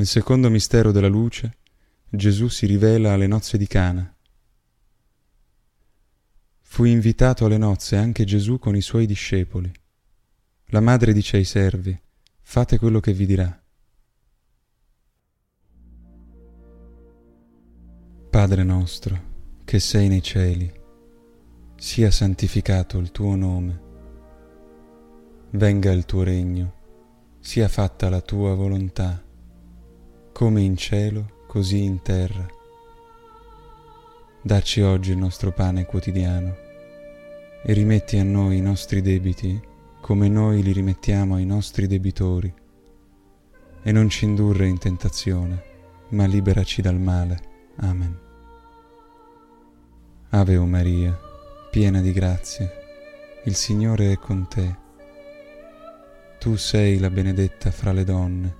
Nel secondo mistero della luce, Gesù si rivela alle nozze di Cana. Fu invitato alle nozze anche Gesù con i suoi discepoli. La madre dice ai servi, fate quello che vi dirà. Padre nostro, che sei nei cieli, sia santificato il tuo nome, venga il tuo regno, sia fatta la tua volontà, come in cielo, così in terra. Dacci oggi il nostro pane quotidiano e rimetti a noi i nostri debiti come noi li rimettiamo ai nostri debitori e non ci indurre in tentazione, ma liberaci dal male. Amen. Ave o Maria, piena di grazia, il Signore è con te. Tu sei la benedetta fra le donne,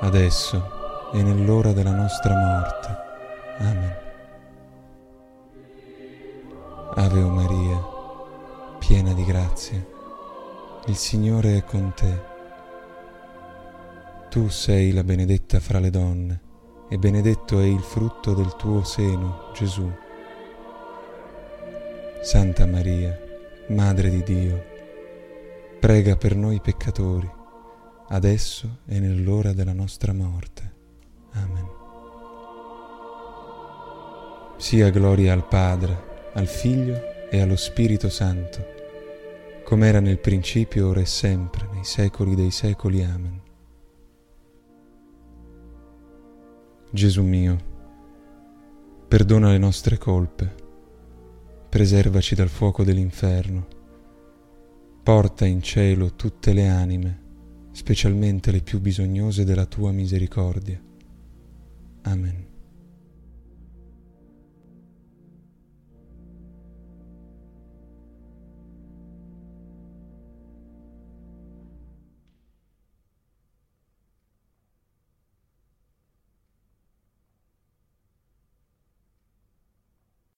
adesso e nell'ora della nostra morte. Amen. Ave Maria, piena di grazia, il Signore è con te. Tu sei la benedetta fra le donne, e benedetto è il frutto del tuo seno, Gesù. Santa Maria, Madre di Dio, prega per noi peccatori, adesso e nell'ora della nostra morte. Amen. Sia gloria al Padre, al Figlio e allo Spirito Santo, come era nel principio, ora e sempre, nei secoli dei secoli. Amen. Gesù mio, perdona le nostre colpe, preservaci dal fuoco dell'inferno, porta in cielo tutte le anime, specialmente le più bisognose della tua misericordia. Amen.